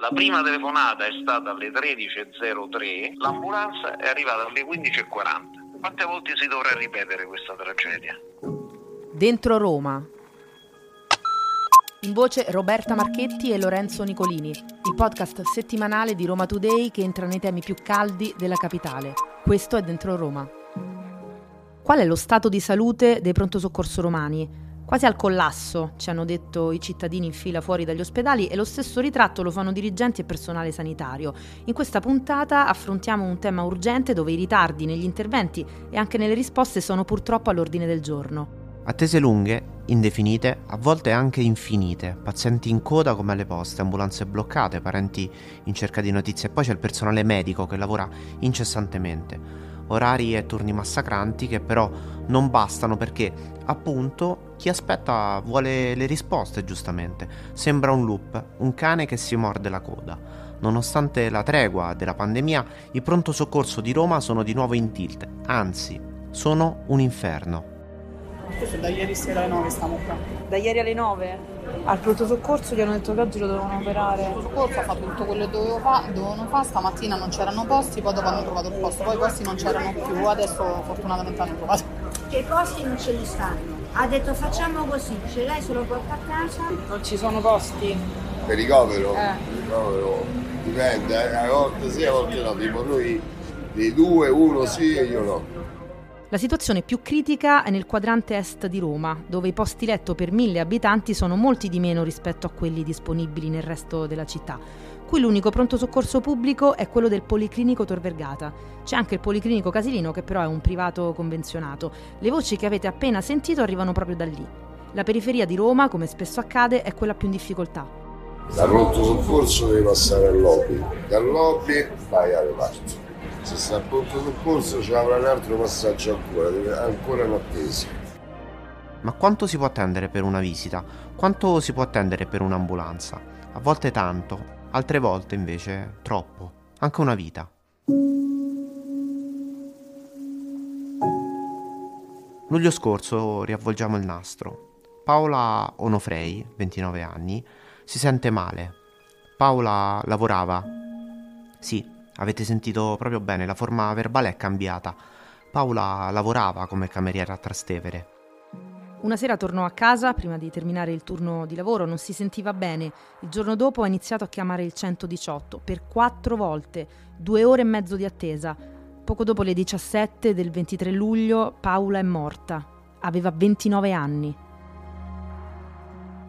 La prima telefonata è stata alle 13.03, l'ambulanza è arrivata alle 15.40. Quante volte si dovrà ripetere questa tragedia? Dentro Roma. In voce Roberta Marchetti e Lorenzo Nicolini, il podcast settimanale di Roma Today che entra nei temi più caldi della capitale. Questo è Dentro Roma. Qual è lo stato di salute dei pronto soccorso romani? Quasi al collasso, ci hanno detto i cittadini in fila fuori dagli ospedali e lo stesso ritratto lo fanno dirigenti e personale sanitario. In questa puntata affrontiamo un tema urgente dove i ritardi negli interventi e anche nelle risposte sono purtroppo all'ordine del giorno. Attese lunghe, indefinite, a volte anche infinite, pazienti in coda come alle poste, ambulanze bloccate, parenti in cerca di notizie e poi c'è il personale medico che lavora incessantemente orari e turni massacranti che però non bastano perché appunto chi aspetta vuole le risposte giustamente. Sembra un loop, un cane che si morde la coda. Nonostante la tregua della pandemia, i pronto soccorso di Roma sono di nuovo in tilt, anzi, sono un inferno. Questo da ieri sera alle 9 stiamo qua. Da ieri alle 9? Al pronto soccorso gli hanno detto che oggi lo dovevano operare. Il pronto soccorso ha fatto tutto quello che dovevo fa, dovevano fare, stamattina non c'erano posti, poi dopo hanno trovato il posto, poi i posti non c'erano più, adesso fortunatamente hanno trovato. Che posti non ce li stanno. Ha detto facciamo così, ce l'hai se lo porta a casa? Non ci sono posti. Per ricovero? Eh. Ricovero dipende, eh, a volte sì, a volte no, tipo noi dei due, uno sì e io no. La situazione più critica è nel quadrante est di Roma, dove i posti letto per mille abitanti sono molti di meno rispetto a quelli disponibili nel resto della città. Qui l'unico pronto soccorso pubblico è quello del Policlinico Tor Vergata. C'è anche il Policlinico Casilino, che però è un privato convenzionato. Le voci che avete appena sentito arrivano proprio da lì. La periferia di Roma, come spesso accade, è quella più in difficoltà. Da pronto soccorso devi passare al lobby, dal lobby vai alle parti. Se sta a pronto soccorso ci avrà un altro passaggio ancora, ancora in attesa. Ma quanto si può attendere per una visita? Quanto si può attendere per un'ambulanza? A volte tanto, altre volte invece troppo. Anche una vita. Luglio scorso riavvolgiamo il nastro. Paola Onofrei, 29 anni, si sente male. Paola lavorava. Sì, avete sentito proprio bene, la forma verbale è cambiata. Paola lavorava come cameriera a Trastevere. Una sera tornò a casa prima di terminare il turno di lavoro, non si sentiva bene. Il giorno dopo ha iniziato a chiamare il 118 per quattro volte, due ore e mezzo di attesa. Poco dopo le 17 del 23 luglio Paola è morta. Aveva 29 anni.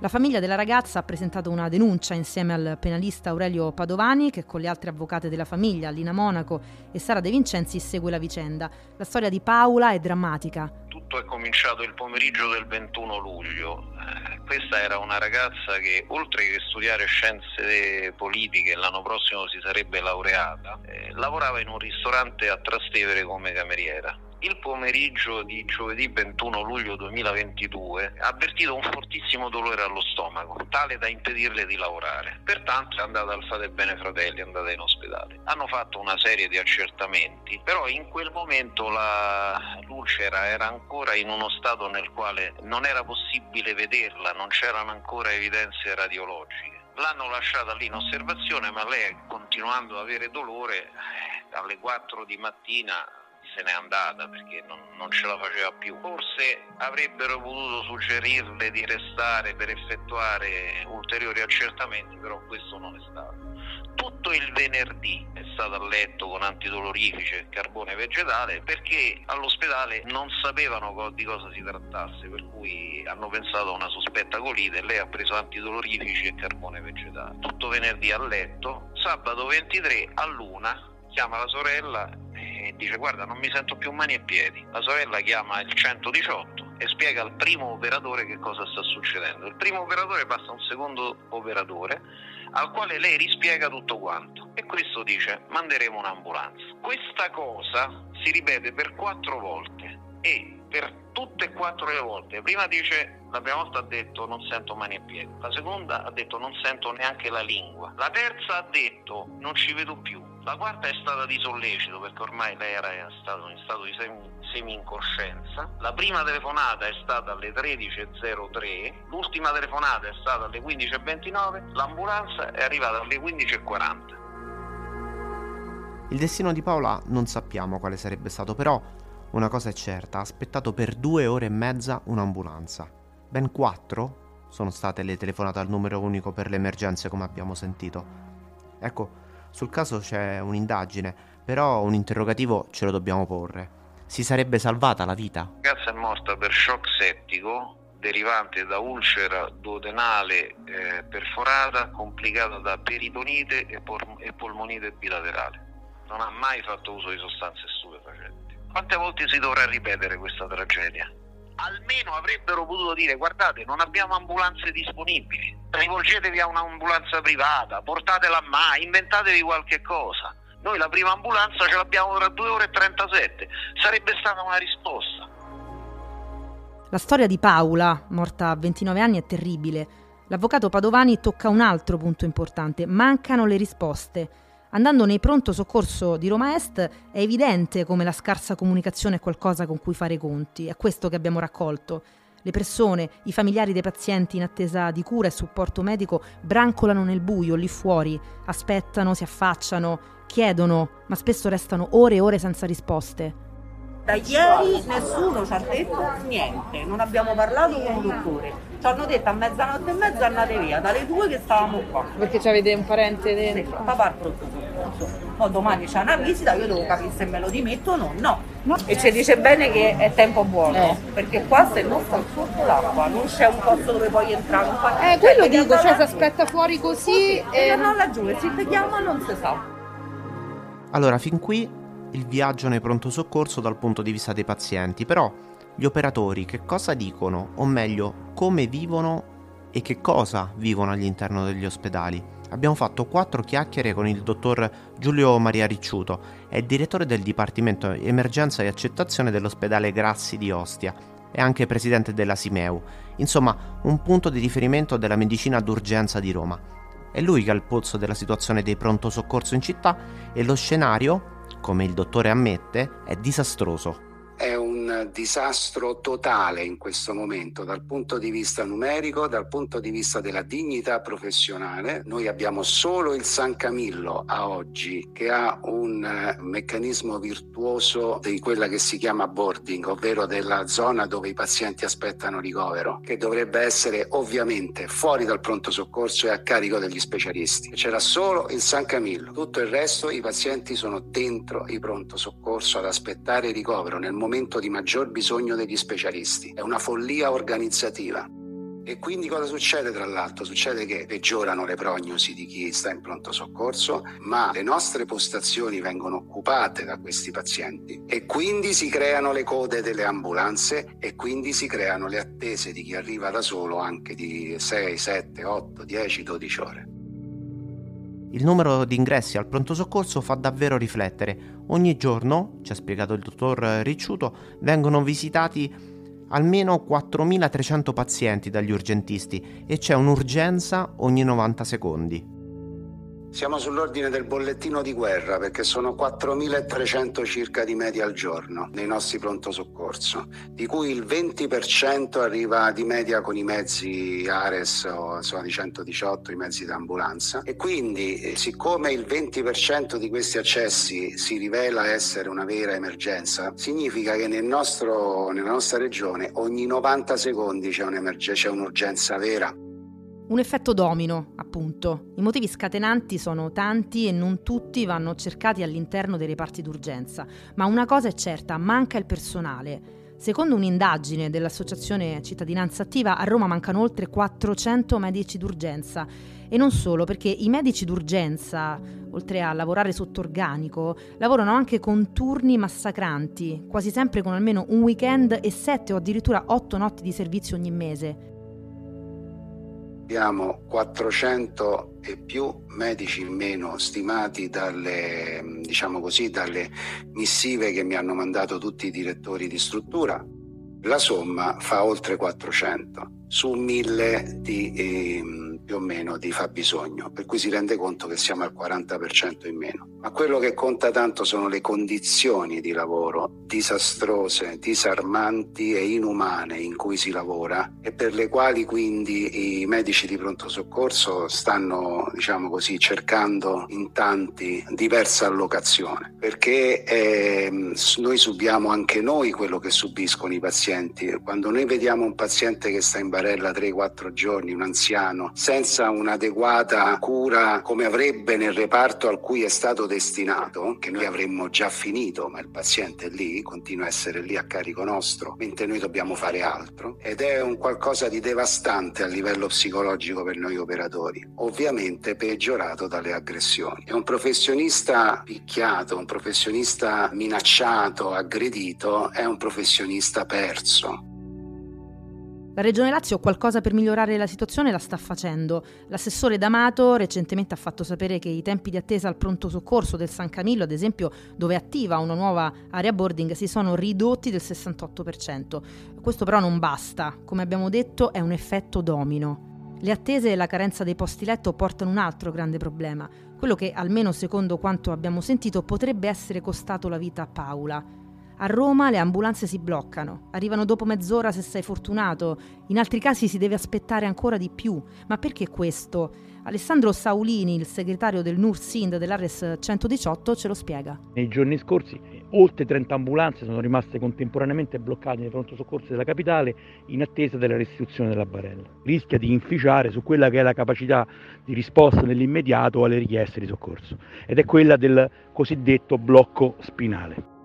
La famiglia della ragazza ha presentato una denuncia insieme al penalista Aurelio Padovani, che con le altre avvocate della famiglia, Lina Monaco e Sara De Vincenzi, segue la vicenda. La storia di Paola è drammatica. Tutto è cominciato il pomeriggio del 21 luglio. Eh, Questa era una ragazza che oltre che studiare scienze politiche l'anno prossimo si sarebbe laureata, eh, lavorava in un ristorante a Trastevere come cameriera. Il pomeriggio di giovedì 21 luglio 2022 ha avvertito un fortissimo dolore allo stomaco, tale da impedirle di lavorare. Pertanto è andata al Fate Bene Fratelli, è andata in ospedale. Hanno fatto una serie di accertamenti, però in quel momento la lucera era ancora in uno stato nel quale non era possibile vederla, non c'erano ancora evidenze radiologiche. L'hanno lasciata lì in osservazione, ma lei, continuando ad avere dolore, alle 4 di mattina se n'è andata perché non, non ce la faceva più. Forse avrebbero potuto suggerirle di restare per effettuare ulteriori accertamenti, però questo non è stato. Tutto il venerdì è stato a letto con antidolorifici e carbone vegetale perché all'ospedale non sapevano di cosa si trattasse, per cui hanno pensato a una sospetta colite e lei ha preso antidolorifici e carbone vegetale. Tutto venerdì a letto, sabato 23 a luna chiama la sorella dice guarda non mi sento più mani e piedi. La sorella chiama il 118 e spiega al primo operatore che cosa sta succedendo. Il primo operatore passa a un secondo operatore al quale lei rispiega tutto quanto e questo dice manderemo un'ambulanza. Questa cosa si ripete per quattro volte e per tutte e quattro le volte, prima dice la prima volta ha detto non sento mani e piedi, la seconda ha detto non sento neanche la lingua, la terza ha detto non ci vedo più, La quarta è stata di sollecito perché ormai lei era in stato, in stato di semi-incoscienza. La prima telefonata è stata alle 13.03, l'ultima telefonata è stata alle 15.29, l'ambulanza è arrivata alle 15.40. Il destino di Paola non sappiamo quale sarebbe stato, però una cosa è certa, ha aspettato per due ore e mezza un'ambulanza. Ben quattro sono state le telefonate al numero unico per le emergenze, come abbiamo sentito. Ecco, sul caso c'è un'indagine, però un interrogativo ce lo dobbiamo porre. Si sarebbe salvata la vita? La ragazza è morta per shock settico derivante da ulcera duodenale eh, perforata complicata da peritonite e, por- e polmonite bilaterale. Non ha mai fatto uso di sostanze stupefacenti. Quante volte si dovrà ripetere questa tragedia? Almeno avrebbero potuto dire guardate non abbiamo ambulanze disponibili, rivolgetevi a un'ambulanza privata, portatela a mai, inventatevi qualche cosa. Noi la prima ambulanza ce l'abbiamo tra 2 ore e 37, sarebbe stata una risposta. La storia di Paola, morta a 29 anni, è terribile. L'avvocato Padovani tocca un altro punto importante, mancano le risposte. Andando nei pronto soccorso di Roma Est è evidente come la scarsa comunicazione è qualcosa con cui fare i conti, è questo che abbiamo raccolto. Le persone, i familiari dei pazienti in attesa di cura e supporto medico brancolano nel buio, lì fuori, aspettano, si affacciano, chiedono, ma spesso restano ore e ore senza risposte. Da ieri nessuno ci ha detto niente, non abbiamo parlato con un dottore. Ci hanno detto a mezzanotte e mezza andate via, dalle due che stavamo qua. Perché avete un parente dentro? Sì, papà al pronto soccorso. Poi domani c'è una visita, io devo capire se me lo dimetto o no. no. E ci dice bene che è tempo buono, eh. perché qua se non sta sotto l'acqua, non c'è un posto dove puoi entrare. Un po'. Eh, quello dico, cioè si aspetta fuori così. e non laggiù, e si ti chiama non si sa. Allora, fin qui il viaggio nei pronto soccorso dal punto di vista dei pazienti, però gli operatori che cosa dicono, o meglio, come vivono e che cosa vivono all'interno degli ospedali. Abbiamo fatto quattro chiacchiere con il dottor Giulio Maria Ricciuto, è direttore del Dipartimento Emergenza e Accettazione dell'ospedale Grassi di Ostia e anche presidente della Simeu, insomma un punto di riferimento della medicina d'urgenza di Roma. È lui che ha il polso della situazione dei pronto soccorso in città e lo scenario come il dottore ammette, è disastroso. È un disastro totale in questo momento dal punto di vista numerico, dal punto di vista della dignità professionale. Noi abbiamo solo il San Camillo a oggi che ha un eh, meccanismo virtuoso di quella che si chiama boarding, ovvero della zona dove i pazienti aspettano ricovero, che dovrebbe essere ovviamente fuori dal pronto soccorso e a carico degli specialisti. C'era solo il San Camillo, tutto il resto i pazienti sono dentro il pronto soccorso ad aspettare ricovero nel momento di maggior bisogno degli specialisti. È una follia organizzativa. E quindi cosa succede tra l'altro? Succede che peggiorano le prognosi di chi sta in pronto soccorso, ma le nostre postazioni vengono occupate da questi pazienti e quindi si creano le code delle ambulanze e quindi si creano le attese di chi arriva da solo anche di 6, 7, 8, 10, 12 ore. Il numero di ingressi al pronto soccorso fa davvero riflettere. Ogni giorno, ci ha spiegato il dottor Ricciuto, vengono visitati almeno 4.300 pazienti dagli urgentisti e c'è un'urgenza ogni 90 secondi. Siamo sull'ordine del bollettino di guerra perché sono 4.300 circa di media al giorno nei nostri pronto soccorso, di cui il 20% arriva di media con i mezzi Ares o insomma, di 118, i mezzi d'ambulanza. E quindi, eh, siccome il 20% di questi accessi si rivela essere una vera emergenza, significa che nel nostro, nella nostra regione ogni 90 secondi c'è, c'è un'urgenza vera. Un effetto domino, appunto. I motivi scatenanti sono tanti e non tutti vanno cercati all'interno dei reparti d'urgenza, ma una cosa è certa, manca il personale. Secondo un'indagine dell'Associazione Cittadinanza Attiva, a Roma mancano oltre 400 medici d'urgenza. E non solo, perché i medici d'urgenza, oltre a lavorare sotto organico, lavorano anche con turni massacranti, quasi sempre con almeno un weekend e 7 o addirittura 8 notti di servizio ogni mese abbiamo 400 e più medici in meno stimati dalle, diciamo così, dalle missive che mi hanno mandato tutti i direttori di struttura. La somma fa oltre 400 su 1000 di eh, più o meno di fabbisogno, per cui si rende conto che siamo al 40% in meno. Ma quello che conta tanto sono le condizioni di lavoro disastrose, disarmanti e inumane in cui si lavora e per le quali quindi i medici di pronto soccorso stanno, diciamo così, cercando in tanti diversa allocazione, perché eh, noi subiamo anche noi quello che subiscono i pazienti. Quando noi vediamo un paziente che sta in barella 3-4 giorni, un anziano, senza un'adeguata cura come avrebbe nel reparto al cui è stato destinato, che noi avremmo già finito, ma il paziente è lì, continua a essere lì a carico nostro, mentre noi dobbiamo fare altro. Ed è un qualcosa di devastante a livello psicologico per noi operatori, ovviamente peggiorato dalle aggressioni. È un professionista picchiato, un professionista minacciato, aggredito, è un professionista perso. La Regione Lazio qualcosa per migliorare la situazione la sta facendo. L'assessore D'Amato recentemente ha fatto sapere che i tempi di attesa al pronto soccorso del San Camillo, ad esempio, dove attiva una nuova area boarding, si sono ridotti del 68%. Questo però non basta, come abbiamo detto è un effetto domino. Le attese e la carenza dei posti letto portano un altro grande problema, quello che, almeno secondo quanto abbiamo sentito, potrebbe essere costato la vita a Paola. A Roma le ambulanze si bloccano, arrivano dopo mezz'ora se sei fortunato, in altri casi si deve aspettare ancora di più. Ma perché questo? Alessandro Saulini, il segretario del NUR SIND dell'Ares 118, ce lo spiega. Nei giorni scorsi oltre 30 ambulanze sono rimaste contemporaneamente bloccate nei pronto soccorso della capitale in attesa della restituzione della barella. Rischia di inficiare su quella che è la capacità di risposta nell'immediato alle richieste di soccorso ed è quella del cosiddetto blocco spinale.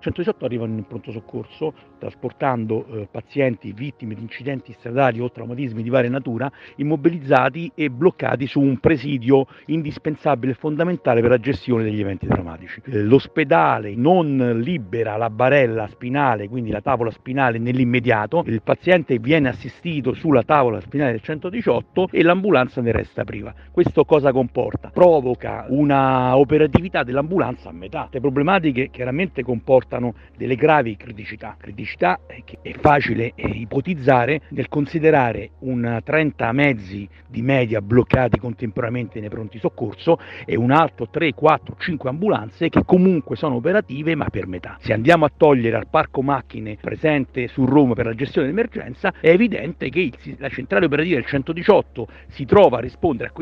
118 arrivano in pronto soccorso trasportando eh, pazienti vittime di incidenti stradali o traumatismi di varia natura immobilizzati e bloccati su un presidio indispensabile e fondamentale per la gestione degli eventi traumatici. Eh, l'ospedale non libera la barella spinale, quindi la tavola spinale nell'immediato, il paziente viene assistito sulla tavola spinale del 118 e l'ambulanza ne resta priva. Questo cosa comporta? Provoca una operatività dell'ambulanza a metà. Le problematiche chiaramente comportano comportano delle gravi criticità, criticità che è facile eh, ipotizzare nel considerare un 30 mezzi di media bloccati contemporaneamente nei pronti soccorso e un altro 3, 4, 5 ambulanze che comunque sono operative ma per metà. Se andiamo a togliere al parco macchine presente su Roma per la gestione dell'emergenza è evidente che la centrale operativa del 118 si trova a rispondere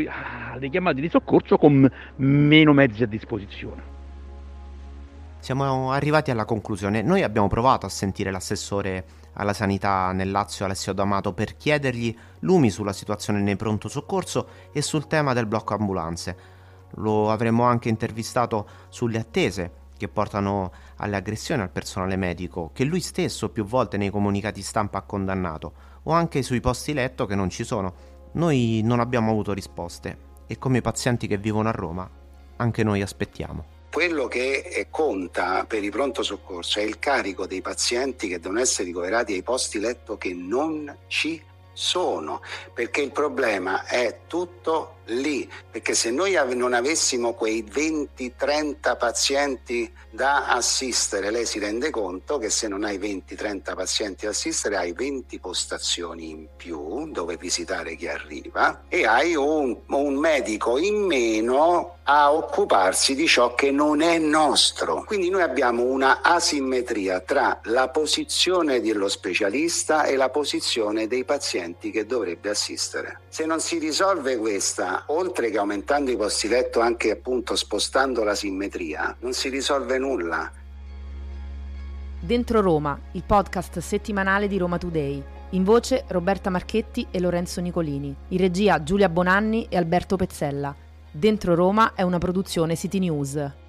alle chiamate di soccorso con meno mezzi a disposizione. Siamo arrivati alla conclusione. Noi abbiamo provato a sentire l'assessore alla sanità nel Lazio Alessio D'Amato per chiedergli lumi sulla situazione nei pronto soccorso e sul tema del blocco ambulanze. Lo avremmo anche intervistato sulle attese che portano alle aggressioni al personale medico, che lui stesso più volte nei comunicati stampa ha condannato, o anche sui posti letto che non ci sono. Noi non abbiamo avuto risposte e come i pazienti che vivono a Roma, anche noi aspettiamo. Quello che conta per i pronto soccorso è il carico dei pazienti che devono essere ricoverati ai posti letto che non ci sono, perché il problema è tutto lì, perché se noi non avessimo quei 20-30 pazienti da assistere, lei si rende conto che se non hai 20-30 pazienti da assistere hai 20 postazioni in più dove visitare chi arriva e hai un, un medico in meno a occuparsi di ciò che non è nostro. Quindi noi abbiamo una asimmetria tra la posizione dello specialista e la posizione dei pazienti che dovrebbe assistere. Se non si risolve questa, oltre che aumentando i posti letto, anche appunto spostando la simmetria, non si risolve nulla. Dentro Roma, il podcast settimanale di Roma Today. In voce Roberta Marchetti e Lorenzo Nicolini. In regia Giulia Bonanni e Alberto Pezzella. Dentro Roma è una produzione City News.